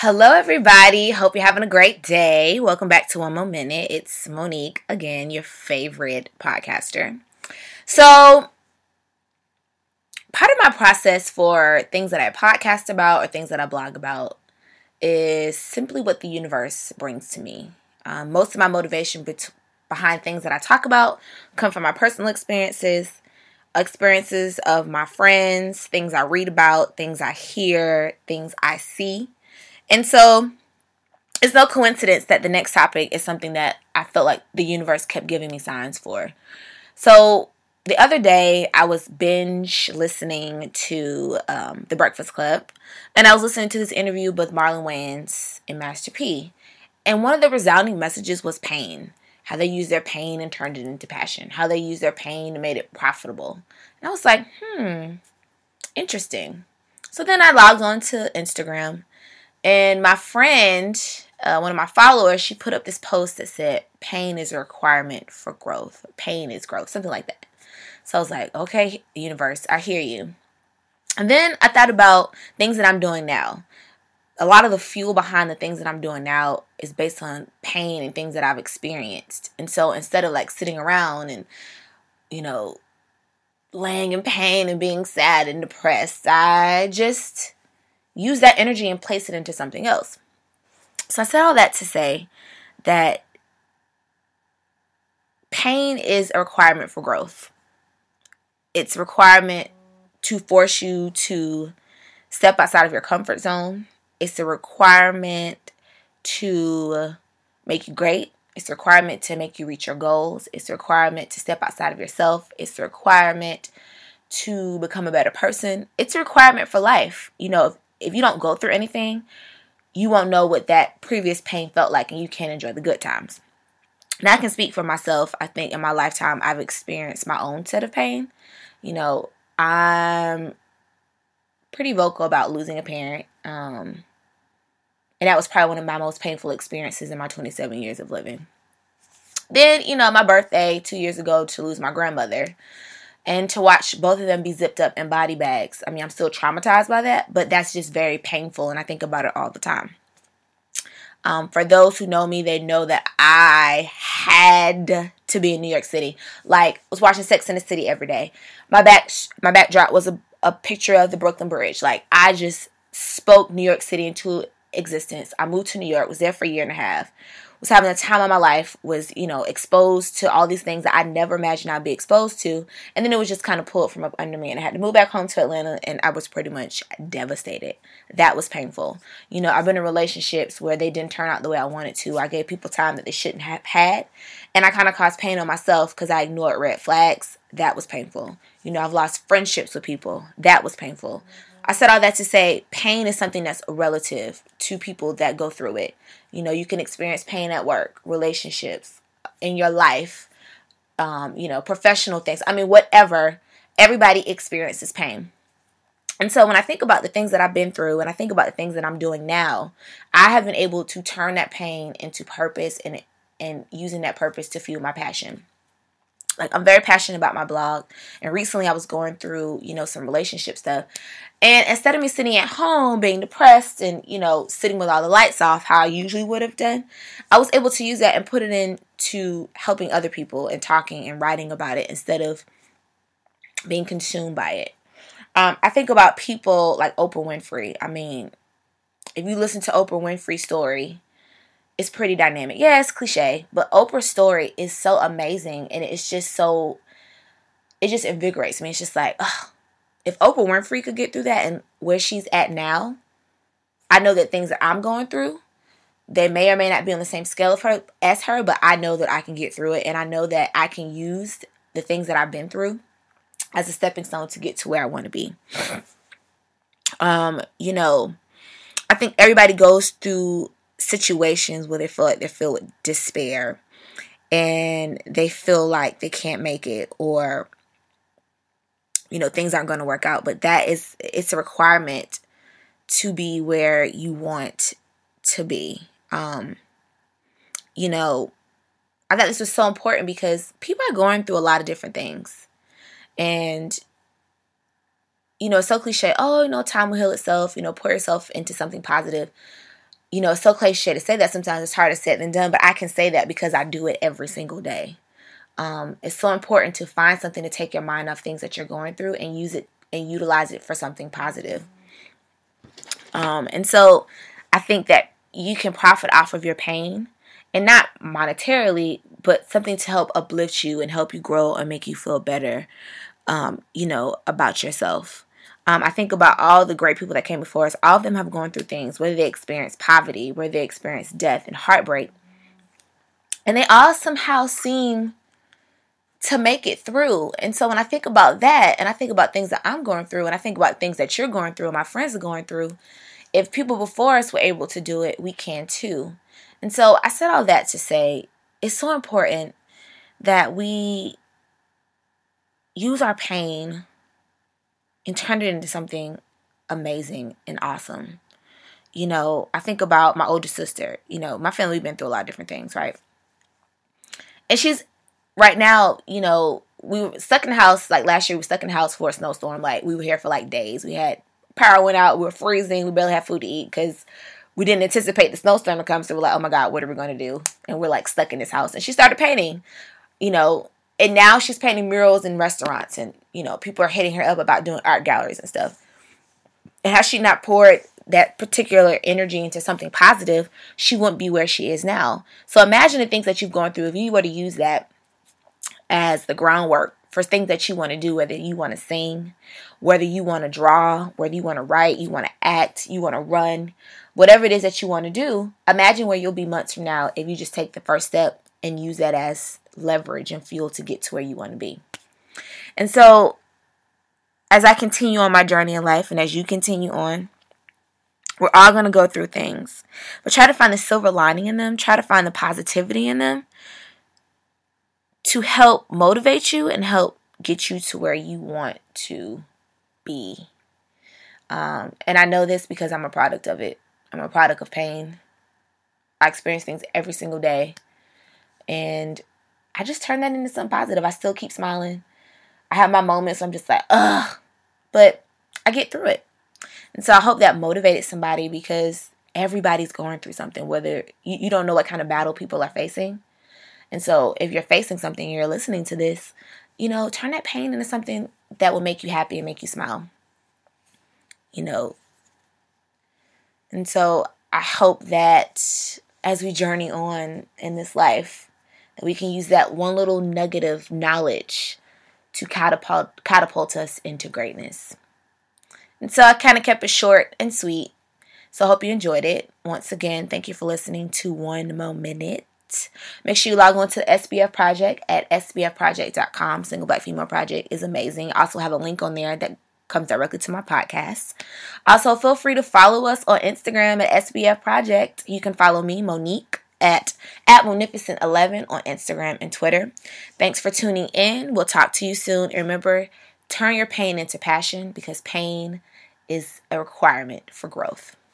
Hello, everybody. Hope you're having a great day. Welcome back to One More Minute. It's Monique, again, your favorite podcaster. So, part of my process for things that I podcast about or things that I blog about is simply what the universe brings to me. Um, most of my motivation bet- behind things that I talk about come from my personal experiences, experiences of my friends, things I read about, things I hear, things I see. And so it's no coincidence that the next topic is something that I felt like the universe kept giving me signs for. So the other day, I was binge listening to um, The Breakfast Club, and I was listening to this interview with Marlon Wayans and Master P. And one of the resounding messages was pain how they used their pain and turned it into passion, how they used their pain and made it profitable. And I was like, hmm, interesting. So then I logged on to Instagram and my friend, uh, one of my followers, she put up this post that said, pain is a requirement for growth. Pain is growth, something like that. So I was like, okay, universe, I hear you. And then I thought about things that I'm doing now. A lot of the fuel behind the things that I'm doing now is based on pain and things that I've experienced. And so instead of like sitting around and, you know, laying in pain and being sad and depressed, I just use that energy and place it into something else. So I said all that to say that pain is a requirement for growth. It's a requirement to force you to step outside of your comfort zone. It's a requirement to make you great. It's a requirement to make you reach your goals. It's a requirement to step outside of yourself. It's a requirement to become a better person. It's a requirement for life. You know, if, you don't go through anything, you won't know what that previous pain felt like and you can't enjoy the good times. Now, I can speak for myself. I think in my lifetime, I've experienced my own set of pain. You know, I'm pretty vocal about losing a parent. Um, and that was probably one of my most painful experiences in my 27 years of living. Then, you know, my birthday two years ago to lose my grandmother and to watch both of them be zipped up in body bags. I mean, I'm still traumatized by that, but that's just very painful, and I think about it all the time. Um, for those who know me, they know that I had to be in New York City. Like, was watching Sex in the City every day. My back, my backdrop was a, a picture of the Brooklyn Bridge. Like, I just spoke New York City into existence. I moved to New York, was there for a year and a half was having the time of my life, was, you know, exposed to all these things that I never imagined I'd be exposed to. And then it was just kind of pulled from up under me. And I had to move back home to Atlanta and I was pretty much devastated. That was painful. You know, I've been in relationships where they didn't turn out the way I wanted to. I gave people time that they shouldn't have had. And I kind of caused pain on myself because I ignored red flags. That was painful. You know, I've lost friendships with people. That was painful. I said all that to say pain is something that's relative to people that go through it. You know, you can experience pain at work, relationships, in your life, um, you know, professional things. I mean, whatever. Everybody experiences pain. And so when I think about the things that I've been through and I think about the things that I'm doing now, I have been able to turn that pain into purpose and and using that purpose to fuel my passion like I'm very passionate about my blog. And recently I was going through, you know, some relationship stuff. And instead of me sitting at home being depressed and, you know, sitting with all the lights off, how I usually would have done, I was able to use that and put it into helping other people and talking and writing about it instead of being consumed by it. Um, I think about people like Oprah Winfrey. I mean, if you listen to Oprah Winfrey's story, it's pretty dynamic. Yeah, it's cliche, but Oprah's story is so amazing and it's just so it just invigorates me. It's just like, ugh, if Oprah Winfrey could get through that and where she's at now, I know that things that I'm going through, they may or may not be on the same scale of her as her, but I know that I can get through it and I know that I can use the things that I've been through as a stepping stone to get to where I want to be. Um, you know, I think everybody goes through situations where they feel like they're filled with despair and they feel like they can't make it or you know things aren't going to work out. But that is it's a requirement to be where you want to be. Um you know i thought this was so important because people are going through a lot of different things. And you know it's so cliche oh you know time will heal itself you know pour yourself into something positive you know, it's so cliche to say that sometimes it's harder said than done, but I can say that because I do it every single day. Um, it's so important to find something to take your mind off things that you're going through and use it and utilize it for something positive. Um, and so I think that you can profit off of your pain and not monetarily, but something to help uplift you and help you grow and make you feel better, um, you know, about yourself. Um, I think about all the great people that came before us. All of them have gone through things, whether they experienced poverty, whether they experienced death and heartbreak. And they all somehow seem to make it through. And so when I think about that, and I think about things that I'm going through, and I think about things that you're going through, and my friends are going through, if people before us were able to do it, we can too. And so I said all that to say it's so important that we use our pain and turned it into something amazing and awesome. You know, I think about my older sister. You know, my family we've been through a lot of different things, right? And she's right now, you know, we were stuck in the house like last year. We were stuck in the house for a snowstorm. Like we were here for like days. We had power went out. We were freezing. We barely had food to eat because we didn't anticipate the snowstorm to come. So we're like, oh my god, what are we going to do? And we're like stuck in this house. And she started painting, you know, and now she's painting murals in restaurants, and you know, people are hitting her up about doing art galleries and stuff. And has she not poured that particular energy into something positive, she wouldn't be where she is now. So imagine the things that you've gone through. If you were to use that as the groundwork for things that you want to do, whether you want to sing, whether you want to draw, whether you want to write, you want to act, you want to run, whatever it is that you want to do, imagine where you'll be months from now if you just take the first step and use that as leverage and fuel to get to where you want to be. And so, as I continue on my journey in life and as you continue on, we're all going to go through things, but try to find the silver lining in them, try to find the positivity in them, to help motivate you and help get you to where you want to be. Um, and I know this because I'm a product of it. I'm a product of pain. I experience things every single day. And I just turn that into something positive. I still keep smiling. I have my moments I'm just like, ugh. But I get through it. And so I hope that motivated somebody because everybody's going through something, whether you, you don't know what kind of battle people are facing. And so if you're facing something you're listening to this, you know, turn that pain into something that will make you happy and make you smile. You know. And so I hope that as we journey on in this life, we can use that one little nugget of knowledge to catapult catapult us into greatness. And so I kind of kept it short and sweet. So I hope you enjoyed it. Once again, thank you for listening to One More Minute. Make sure you log on to the SBF Project at sbfproject.com. Single Black Female Project is amazing. I also have a link on there that comes directly to my podcast. Also, feel free to follow us on Instagram at SBF Project. You can follow me, Monique, at at Munificent11 on Instagram and Twitter. Thanks for tuning in. We'll talk to you soon. And remember, turn your pain into passion because pain is a requirement for growth.